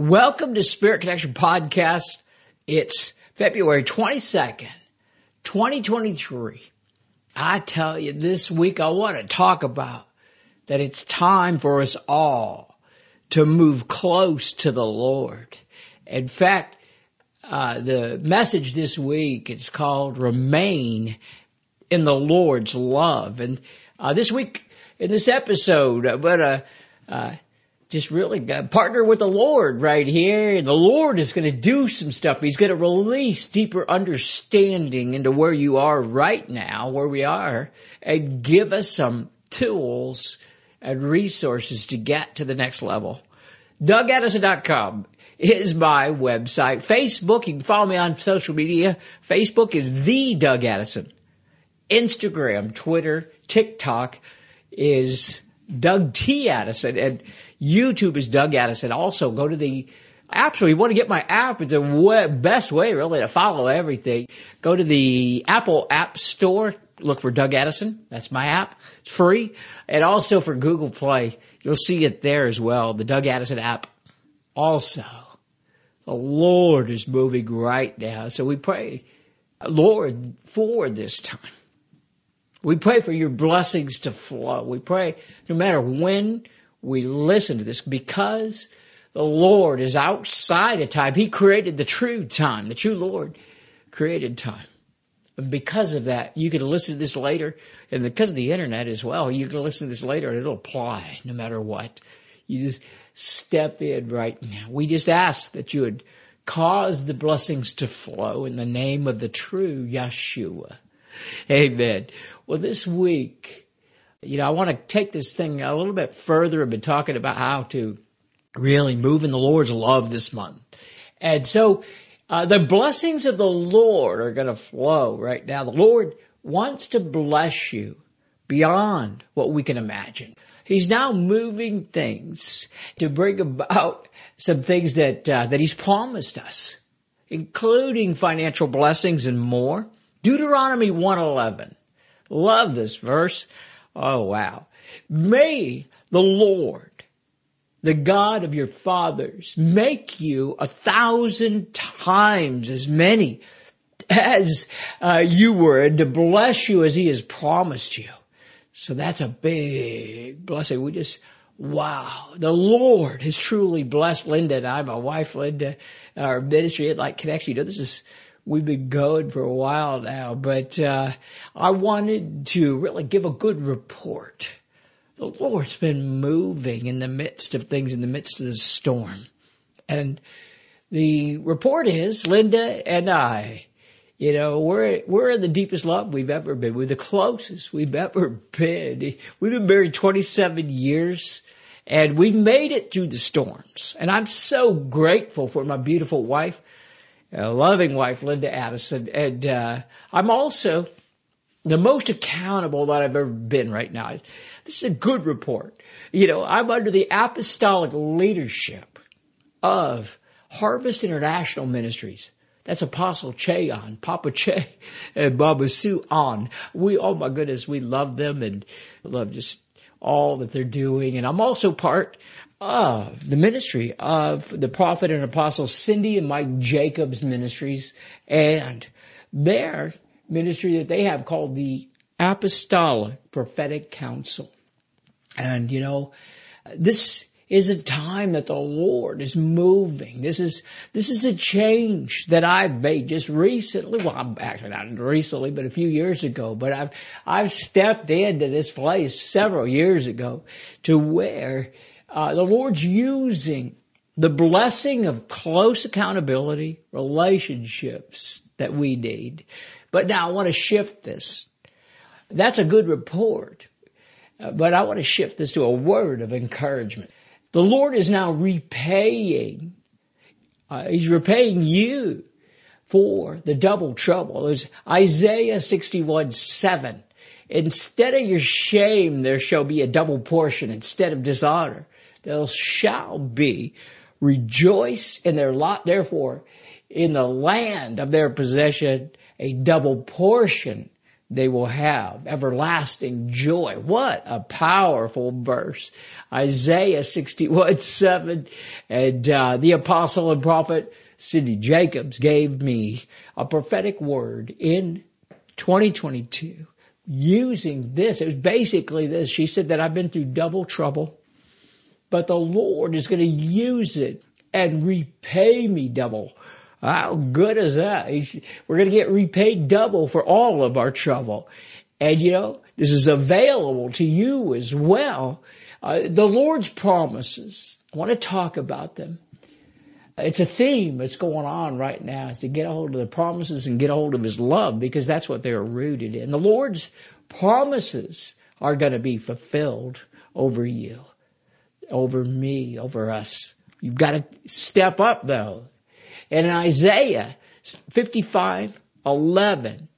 Welcome to Spirit Connection Podcast. It's February 22nd, 2023. I tell you, this week I want to talk about that it's time for us all to move close to the Lord. In fact, uh, the message this week is called Remain in the Lord's Love. And uh, this week, in this episode, I'm to uh, just really uh, partner with the Lord right here. And the Lord is going to do some stuff. He's going to release deeper understanding into where you are right now, where we are, and give us some tools and resources to get to the next level. DougAddison.com is my website. Facebook, you can follow me on social media. Facebook is the Doug Addison. Instagram, Twitter, TikTok is Doug T. Addison. And YouTube is Doug Addison. Also, go to the app store. You want to get my app. It's the best way really to follow everything. Go to the Apple App Store. Look for Doug Addison. That's my app. It's free. And also for Google Play, you'll see it there as well. The Doug Addison app. Also, the Lord is moving right now. So we pray, Lord, for this time. We pray for your blessings to flow. We pray no matter when we listen to this because the Lord is outside of time. He created the true time. The true Lord created time. And because of that, you can listen to this later. And because of the internet as well, you can listen to this later and it'll apply no matter what. You just step in right now. We just ask that you would cause the blessings to flow in the name of the true Yeshua. Amen. Well, this week, you know, I want to take this thing a little bit further. I've been talking about how to really move in the Lord's love this month. And so, uh, the blessings of the Lord are going to flow right now. The Lord wants to bless you beyond what we can imagine. He's now moving things to bring about some things that uh, that He's promised us, including financial blessings and more. Deuteronomy 111. Love this verse. Oh wow. May the Lord, the God of your fathers, make you a thousand times as many as uh, you were and to bless you as he has promised you. So that's a big blessing. We just, wow. The Lord has truly blessed Linda and I, my wife Linda, our ministry at Light Connection. You know, this is we've been going for a while now, but uh, I wanted to really give a good report. The Lord's been moving in the midst of things, in the midst of the storm. And the report is Linda and I, you know, we're, we're in the deepest love we've ever been. We're the closest we've ever been. We've been married 27 years and we made it through the storms. And I'm so grateful for my beautiful wife a loving wife, Linda Addison, and uh, I'm also the most accountable that I've ever been right now. This is a good report. You know, I'm under the apostolic leadership of Harvest International Ministries. That's Apostle Che Ahn, Papa Che and Baba Sue Ahn. We, oh my goodness, we love them and love just all that they're doing. And I'm also part of the ministry of the prophet and apostle Cindy and Mike Jacobs ministries and their ministry that they have called the Apostolic Prophetic Council. And you know, this is a time that the Lord is moving. This is, this is a change that I've made just recently. Well, I'm actually not recently, but a few years ago, but I've, I've stepped into this place several years ago to where uh, the Lord's using the blessing of close accountability, relationships that we need. But now I want to shift this. That's a good report. Uh, but I want to shift this to a word of encouragement. The Lord is now repaying Uh, he's repaying you for the double trouble. It was Isaiah 61, 7. Instead of your shame, there shall be a double portion. Instead of dishonor, there shall be rejoice in their lot. Therefore, in the land of their possession, a double portion they will have everlasting joy. What a powerful verse. Isaiah 61, 7. And, uh, the apostle and prophet Cindy Jacobs gave me a prophetic word in 2022 using this. It was basically this. She said that I've been through double trouble, but the Lord is going to use it and repay me double. How good is that? We're going to get repaid double for all of our trouble. And you know, this is available to you as well. Uh, the Lord's promises, I want to talk about them. It's a theme that's going on right now is to get a hold of the promises and get a hold of His love because that's what they're rooted in. The Lord's promises are going to be fulfilled over you, over me, over us. You've got to step up though. And in Isaiah 55, 11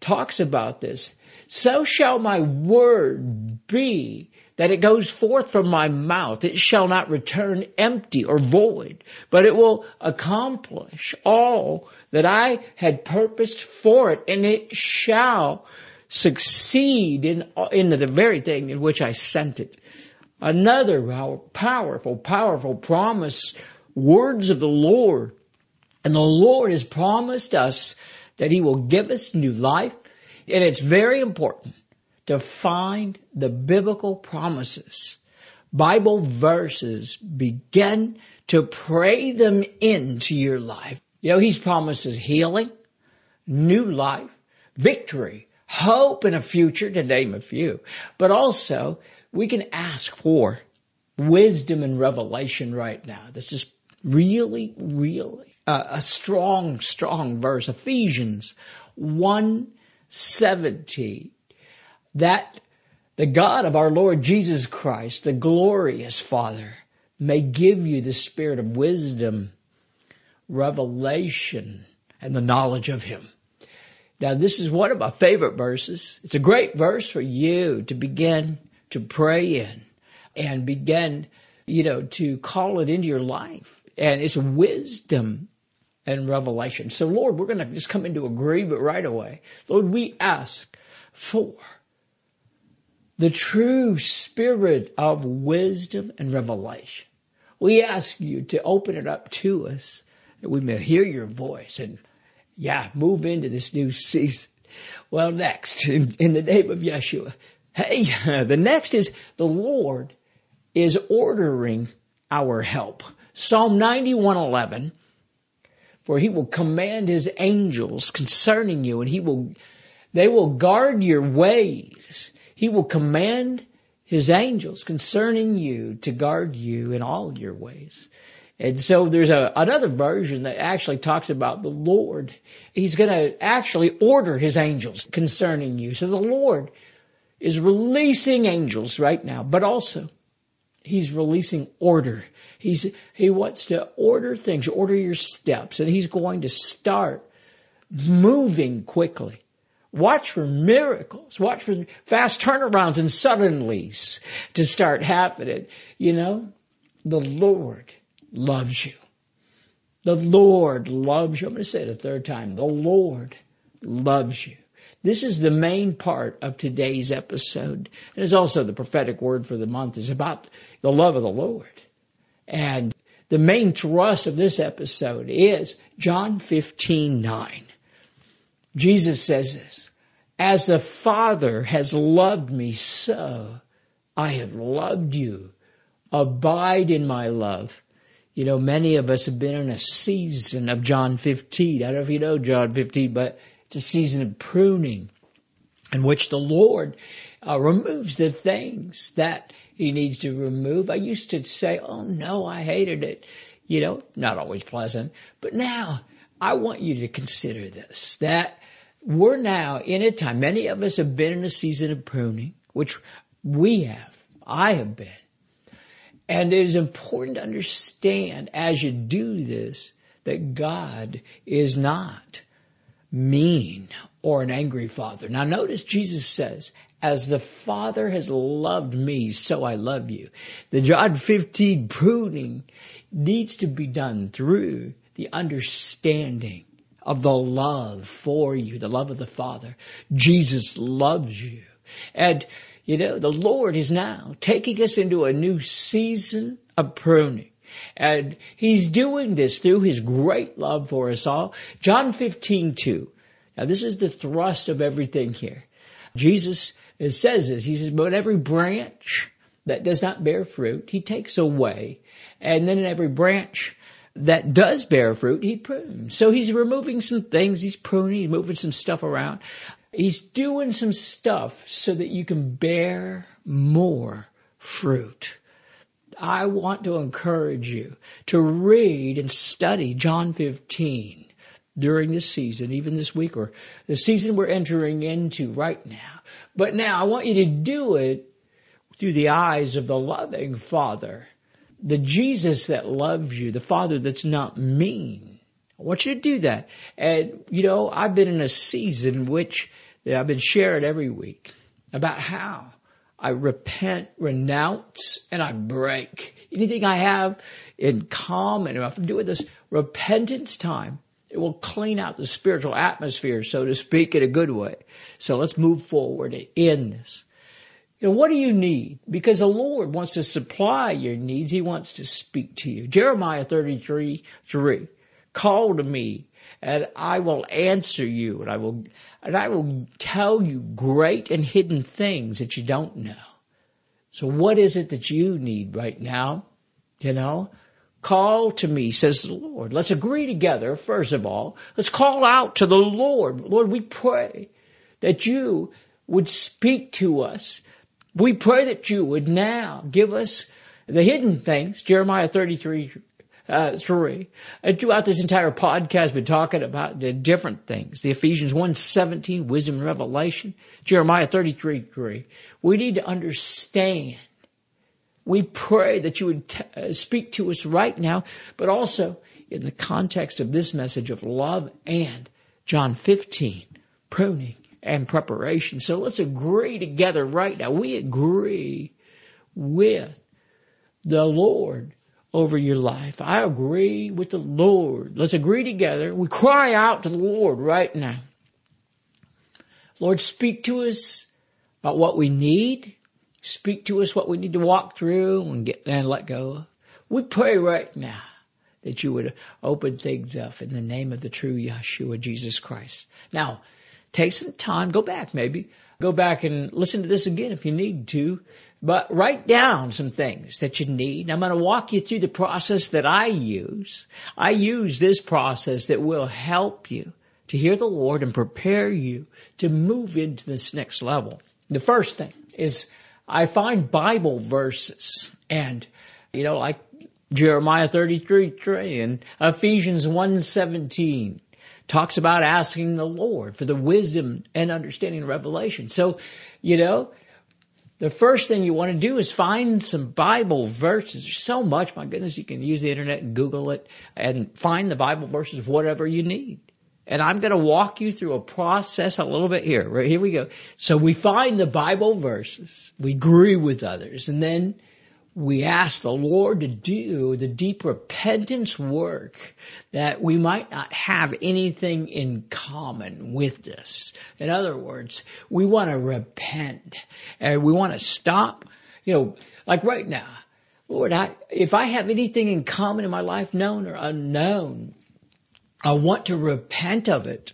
talks about this. So shall my word be that it goes forth from my mouth. It shall not return empty or void, but it will accomplish all that I had purposed for it and it shall succeed in, in the very thing in which I sent it. Another powerful, powerful promise, words of the Lord. And the Lord has promised us that He will give us new life. And it's very important to find the biblical promises, Bible verses, begin to pray them into your life. You know, He's promised us healing, new life, victory, hope, and a future, to name a few. But also, we can ask for wisdom and revelation right now. This is really, really uh, a strong, strong verse. Ephesians 1 17 that the God of our Lord Jesus Christ, the glorious Father, may give you the spirit of wisdom, revelation, and the knowledge of Him. Now this is one of my favorite verses. It's a great verse for you to begin to pray in and begin, you know, to call it into your life. And it's wisdom and revelation. So Lord, we're going to just come into agreement right away. Lord, we ask for the true spirit of wisdom and revelation. We ask you to open it up to us that we may hear your voice and yeah, move into this new season. Well, next, in, in the name of Yeshua. Hey, the next is the Lord is ordering our help. Psalm 91:11 for he will command his angels concerning you and he will they will guard your ways. He will command his angels concerning you to guard you in all your ways. And so there's a, another version that actually talks about the Lord. He's going to actually order his angels concerning you. So the Lord is releasing angels right now, but also he's releasing order. He's, he wants to order things, order your steps, and he's going to start moving quickly. Watch for miracles. Watch for fast turnarounds and suddenlies to start happening. You know, the Lord loves you. The Lord loves you. I'm going to say it a third time. The Lord loves you. This is the main part of today's episode. And it's also the prophetic word for the month is about the love of the Lord. And the main thrust of this episode is John 15, 9. Jesus says this, as the Father has loved me, so I have loved you. Abide in my love. You know, many of us have been in a season of John 15. I don't know if you know John 15, but it's a season of pruning in which the Lord uh, removes the things that he needs to remove. I used to say, oh no, I hated it. You know, not always pleasant, but now I want you to consider this, that we're now in a time, many of us have been in a season of pruning, which we have. I have been. And it is important to understand as you do this that God is not mean or an angry father. Now notice Jesus says, as the Father has loved me, so I love you. The John 15 pruning needs to be done through the understanding of the love for you, the love of the Father. Jesus loves you. And, you know, the Lord is now taking us into a new season of pruning. And He's doing this through His great love for us all. John 15, 2. Now this is the thrust of everything here. Jesus says this. He says, but every branch that does not bear fruit, He takes away. And then in every branch that does bear fruit, He prunes. So He's removing some things. He's pruning. He's moving some stuff around. He's doing some stuff so that you can bear more fruit. I want to encourage you to read and study John 15 during this season, even this week or the season we're entering into right now. But now I want you to do it through the eyes of the loving Father, the Jesus that loves you, the Father that's not mean. I want you to do that. And, you know, I've been in a season which I've been sharing every week about how I repent, renounce, and I break. Anything I have in common, if I'm doing this repentance time, it will clean out the spiritual atmosphere, so to speak, in a good way. So let's move forward in this. You know, what do you need? Because the Lord wants to supply your needs. He wants to speak to you. Jeremiah 33, 3. Call to me and I will answer you and I will, and I will tell you great and hidden things that you don't know. So what is it that you need right now? You know, call to me, says the Lord. Let's agree together, first of all. Let's call out to the Lord. Lord, we pray that you would speak to us. We pray that you would now give us the hidden things, Jeremiah 33, uh, three. Throughout this entire podcast, we've been talking about the different things. The Ephesians 1.17, wisdom and revelation. Jeremiah 33, 3. We need to understand. We pray that you would t- uh, speak to us right now, but also in the context of this message of love and John 15, pruning and preparation. So let's agree together right now. We agree with the Lord over your life. I agree with the Lord. Let's agree together. We cry out to the Lord right now. Lord, speak to us about what we need. Speak to us what we need to walk through and get and let go of. We pray right now that you would open things up in the name of the true Yeshua, Jesus Christ. Now, take some time, go back maybe, go back and listen to this again if you need to. But write down some things that you need. I'm going to walk you through the process that I use. I use this process that will help you to hear the Lord and prepare you to move into this next level. The first thing is I find Bible verses and, you know, like Jeremiah 33, 3 and Ephesians 1:17 talks about asking the Lord for the wisdom and understanding and revelation. So, you know, the first thing you want to do is find some Bible verses. There's so much, my goodness, you can use the internet and Google it and find the Bible verses of whatever you need. And I'm going to walk you through a process a little bit here. Right, here we go. So we find the Bible verses. We agree with others. And then we ask the Lord to do the deep repentance work that we might not have anything in common with this. In other words, we want to repent and we want to stop, you know, like right now, Lord, I, if I have anything in common in my life, known or unknown, I want to repent of it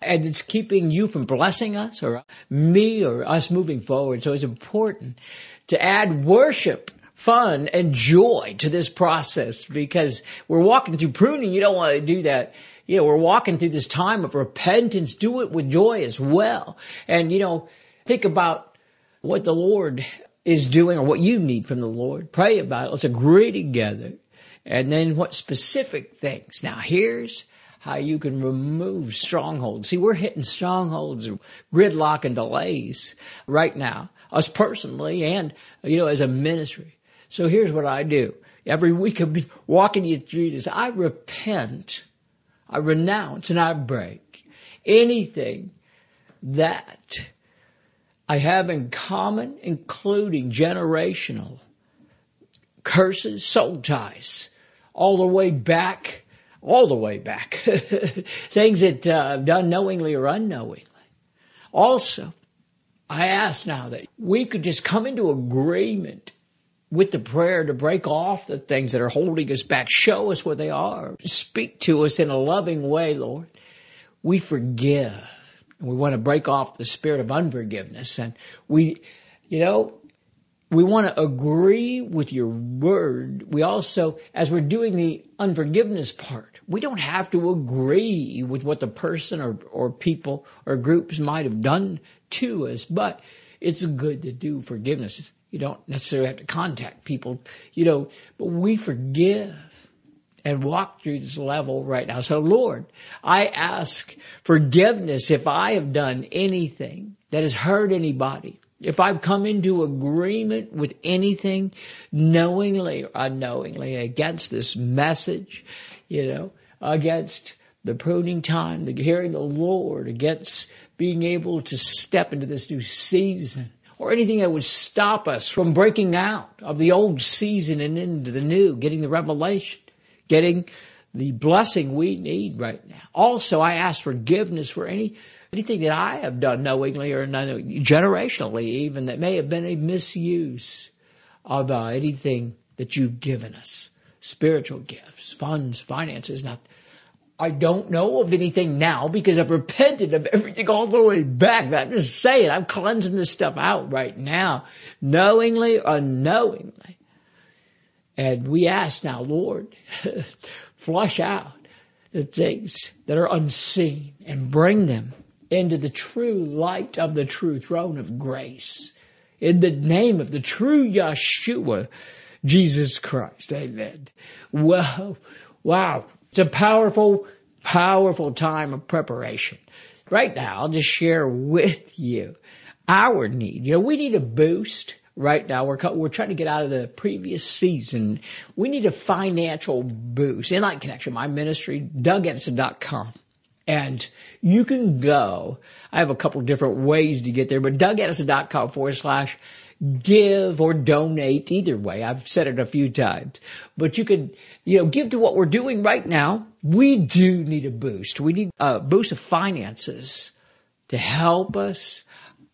and it's keeping you from blessing us or me or us moving forward. So it's important to add worship fun and joy to this process because we're walking through pruning. You don't want to do that. You know, we're walking through this time of repentance. Do it with joy as well. And, you know, think about what the Lord is doing or what you need from the Lord. Pray about it. Let's agree together. And then what specific things. Now here's how you can remove strongholds. See, we're hitting strongholds, gridlock and delays right now, us personally and, you know, as a ministry. So here's what I do. Every week I'm walking you through this. I repent I renounce and I break anything that I have in common, including generational curses, soul ties, all the way back, all the way back, things that uh, I've done knowingly or unknowingly. Also, I ask now that we could just come into agreement with the prayer to break off the things that are holding us back. Show us what they are. Speak to us in a loving way, Lord. We forgive. We want to break off the spirit of unforgiveness. And we, you know, we want to agree with your word. We also, as we're doing the unforgiveness part, we don't have to agree with what the person or, or people or groups might have done to us, but it's good to do forgiveness. You don't necessarily have to contact people, you know, but we forgive and walk through this level right now. So Lord, I ask forgiveness if I have done anything that has hurt anybody. If I've come into agreement with anything knowingly or unknowingly against this message, you know, against the pruning time, the hearing the Lord, against being able to step into this new season or anything that would stop us from breaking out of the old season and into the new, getting the revelation, getting the blessing we need right now. Also, I ask forgiveness for any anything that I have done knowingly or generationally even that may have been a misuse of uh, anything that you've given us. Spiritual gifts, funds, finances. Now, I don't know of anything now because I've repented of everything all the way back. I'm just saying, I'm cleansing this stuff out right now, knowingly or unknowingly. And we ask now, Lord, flush out the things that are unseen and bring them into the true light of the true throne of grace. In the name of the true Yeshua, Jesus Christ. Amen. Wow. Wow. It's a powerful, powerful time of preparation. Right now, I'll just share with you our need. You know, we need a boost right now. We're, we're trying to get out of the previous season. We need a financial boost. InLight Connection, my ministry, DougAddison.com. And you can go. I have a couple different ways to get there, but DougAddison.com forward slash give or donate either way. I've said it a few times, but you can, you know, give to what we're doing right now. We do need a boost. We need a boost of finances to help us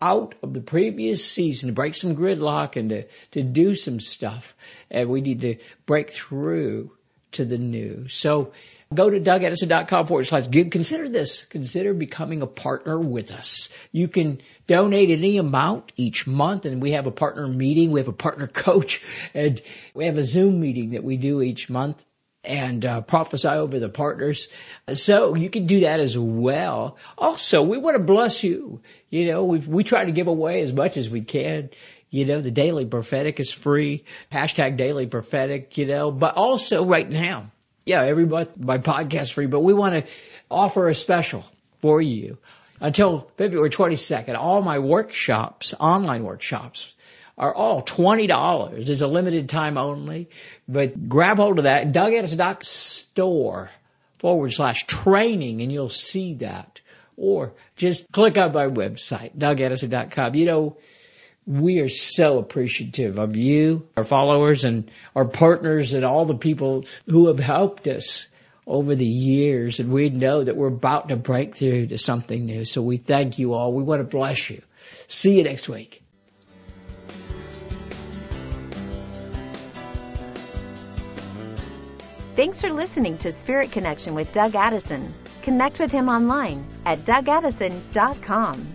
out of the previous season to break some gridlock and to, to do some stuff. And we need to break through to the new. So Go to DougAddison.com forward slash give. Consider this. Consider becoming a partner with us. You can donate any amount each month and we have a partner meeting. We have a partner coach and we have a Zoom meeting that we do each month and uh, prophesy over the partners. So you can do that as well. Also, we want to bless you. You know, we we try to give away as much as we can. You know, the daily prophetic is free. Hashtag daily prophetic, you know, but also right now, yeah, everybody, my podcast free, but we want to offer a special for you until February 22nd. All my workshops, online workshops, are all $20. There's a limited time only, but grab hold of that. DougAddison.store forward slash training and you'll see that. Or just click on my website, DougAddison.com. You know, we are so appreciative of you, our followers and our partners and all the people who have helped us over the years. And we know that we're about to break through to something new. So we thank you all. We want to bless you. See you next week. Thanks for listening to Spirit Connection with Doug Addison. Connect with him online at dougaddison.com.